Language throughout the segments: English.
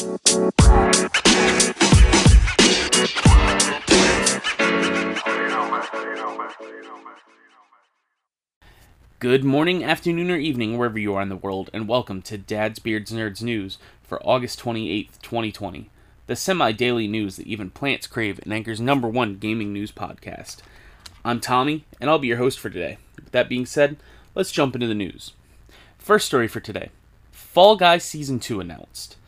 Good morning, afternoon, or evening, wherever you are in the world, and welcome to Dad's Beards Nerds News for August 28th, 2020, the semi daily news that even plants crave and Anchor's number one gaming news podcast. I'm Tommy, and I'll be your host for today. With that being said, let's jump into the news. First story for today Fall Guy Season 2 announced.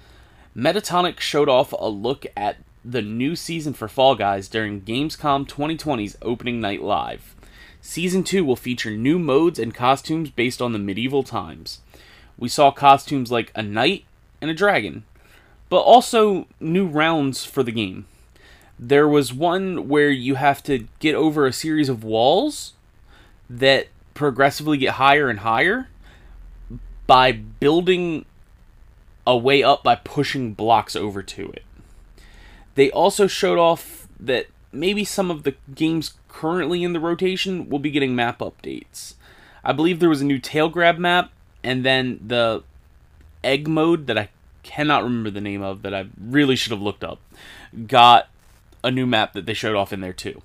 Mediatonic showed off a look at the new season for Fall Guys during Gamescom 2020's opening night live. Season 2 will feature new modes and costumes based on the medieval times. We saw costumes like a knight and a dragon, but also new rounds for the game. There was one where you have to get over a series of walls that progressively get higher and higher by building a way up by pushing blocks over to it. They also showed off that maybe some of the games currently in the rotation will be getting map updates. I believe there was a new tail grab map, and then the egg mode that I cannot remember the name of that I really should have looked up got a new map that they showed off in there too.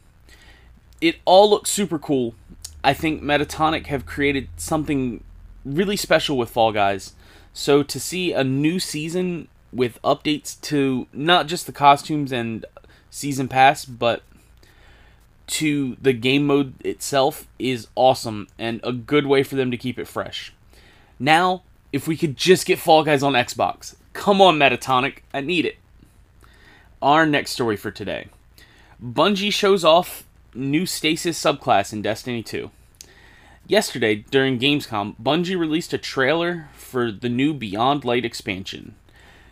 It all looks super cool. I think Mediatonic have created something really special with Fall Guys. So to see a new season with updates to not just the costumes and season pass, but to the game mode itself is awesome and a good way for them to keep it fresh. Now, if we could just get Fall Guys on Xbox. Come on, Mediatonic, I need it. Our next story for today Bungie shows off new Stasis subclass in Destiny 2. Yesterday, during Gamescom, Bungie released a trailer for the new Beyond Light expansion.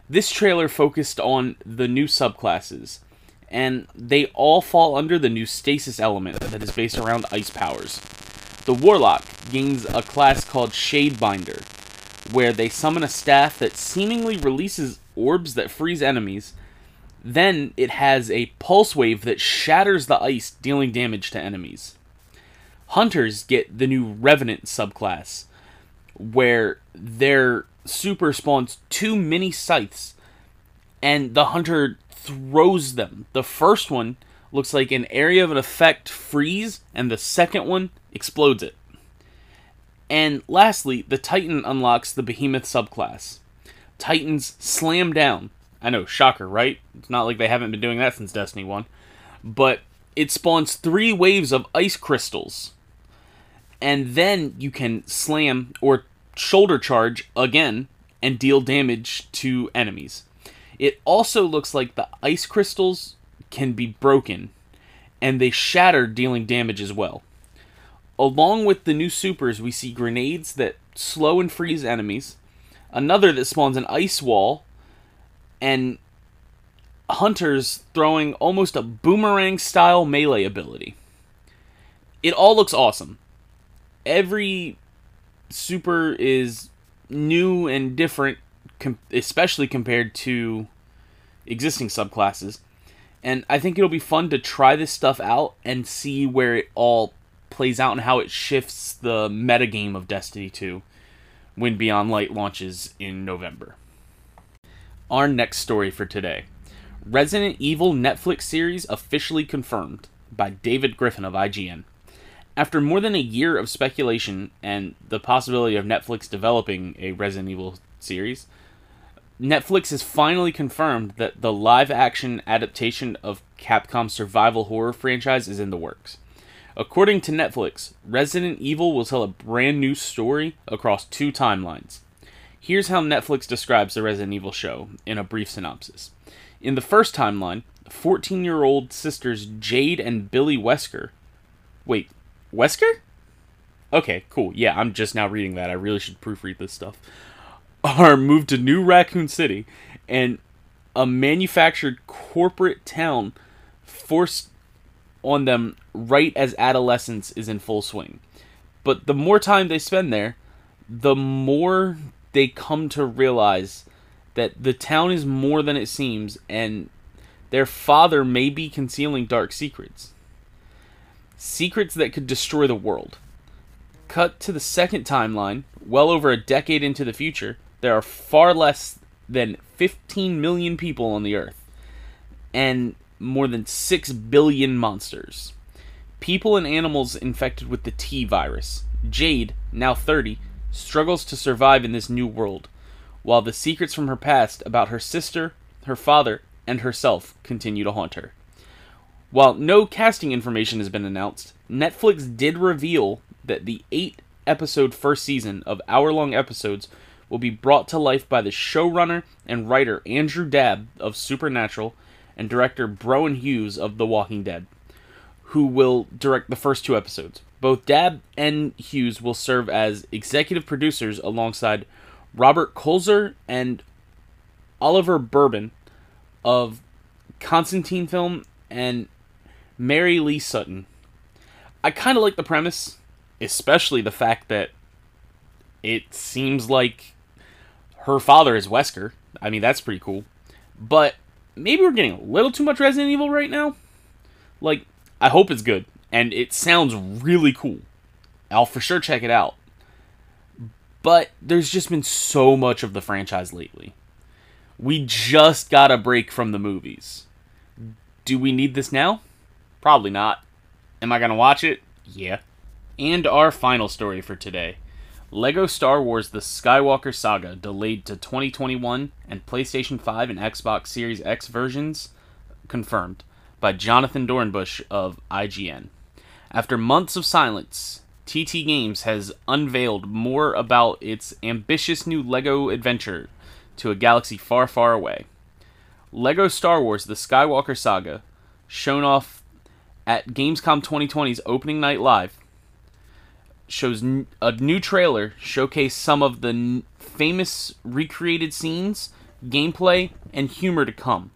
This trailer focused on the new subclasses, and they all fall under the new stasis element that is based around ice powers. The Warlock gains a class called Shadebinder, where they summon a staff that seemingly releases orbs that freeze enemies. Then it has a pulse wave that shatters the ice, dealing damage to enemies. Hunters get the new Revenant subclass, where their super spawns two mini scythes, and the hunter throws them. The first one looks like an area of an effect freeze, and the second one explodes it. And lastly, the Titan unlocks the Behemoth subclass. Titans slam down. I know, shocker, right? It's not like they haven't been doing that since Destiny 1. But it spawns three waves of ice crystals. And then you can slam or shoulder charge again and deal damage to enemies. It also looks like the ice crystals can be broken, and they shatter, dealing damage as well. Along with the new supers, we see grenades that slow and freeze enemies, another that spawns an ice wall, and hunters throwing almost a boomerang style melee ability. It all looks awesome. Every super is new and different com- especially compared to existing subclasses. And I think it'll be fun to try this stuff out and see where it all plays out and how it shifts the metagame of Destiny 2 when Beyond Light launches in November. Our next story for today Resident Evil Netflix series officially confirmed by David Griffin of IGN. After more than a year of speculation and the possibility of Netflix developing a Resident Evil series, Netflix has finally confirmed that the live action adaptation of Capcom's survival horror franchise is in the works. According to Netflix, Resident Evil will tell a brand new story across two timelines. Here's how Netflix describes the Resident Evil show in a brief synopsis. In the first timeline, 14 year old sisters Jade and Billie Wesker. Wait, Wesker? Okay, cool. Yeah, I'm just now reading that. I really should proofread this stuff are moved to New Raccoon City, and a manufactured corporate town forced on them right as adolescence is in full swing. But the more time they spend there, the more they come to realize that the town is more than it seems, and their father may be concealing dark secrets. Secrets that could destroy the world. Cut to the second timeline, well over a decade into the future, there are far less than 15 million people on the earth and more than 6 billion monsters. People and animals infected with the T virus. Jade, now 30, struggles to survive in this new world, while the secrets from her past about her sister, her father, and herself continue to haunt her. While no casting information has been announced, Netflix did reveal that the eight episode first season of hour long episodes will be brought to life by the showrunner and writer Andrew Dabb of Supernatural and director Bronwen Hughes of The Walking Dead, who will direct the first two episodes. Both Dabb and Hughes will serve as executive producers alongside Robert Kulzer and Oliver Berben of Constantine Film and Mary Leah Sutton. I kind of like the premise, especially the fact that it seems like her father is Wesker. I mean, that's pretty cool. But maybe we're getting a little too much Resident Evil right now. Like, I hope it's good. And it sounds really cool. I'll for sure check it out. But there's just been so much of the franchise lately. We just got a break from the movies. Do we need this now? Probably not. Am I going to watch it? Yeah. And our final story for today Lego Star Wars The Skywalker Saga delayed to 2021 and PlayStation 5 and Xbox Series X versions confirmed by Jonathan Dornbush of IGN. After months of silence, TT Games has unveiled more about its ambitious new LEGO adventure to a galaxy far, far away. LEGO Star Wars The Skywalker Saga, shown off at Gamescom 2020's opening night live, shows n- a new trailer showcase some of the n- famous recreated scenes, gameplay, and humor to come.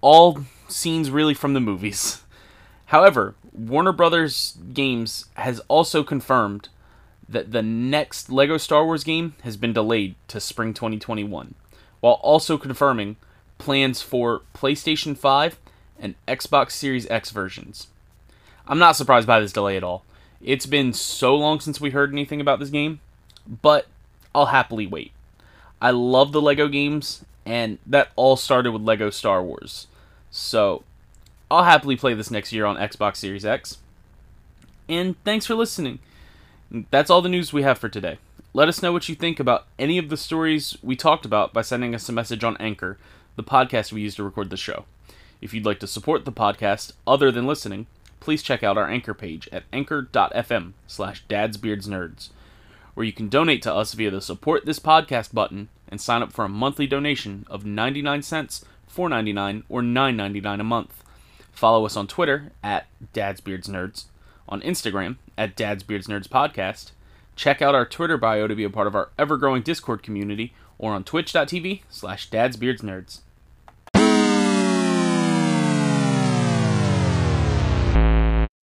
All scenes really from the movies. However, Warner Brothers Games has also confirmed that the next LEGO Star Wars game has been delayed to spring 2021, while also confirming plans for PlayStation 5 and Xbox Series X versions. I'm not surprised by this delay at all. It's been so long since we heard anything about this game, but I'll happily wait. I love the LEGO games, and that all started with LEGO Star Wars. So, I'll happily play this next year on Xbox Series X. And thanks for listening. That's all the news we have for today. Let us know what you think about any of the stories we talked about by sending us a message on Anchor, the podcast we use to record the show. If you'd like to support the podcast other than listening, please check out our Anchor page at anchor.fm slash dadsbeardsnerds, where you can donate to us via the Support This Podcast button and sign up for a monthly donation of 99 cents, 4.99, or 9.99 a month. Follow us on Twitter at dadsbeardsnerds, on Instagram at dadsbeardsnerds podcast. Check out our Twitter bio to be a part of our ever-growing Discord community, or on twitch.tv slash dadsbeardsnerds.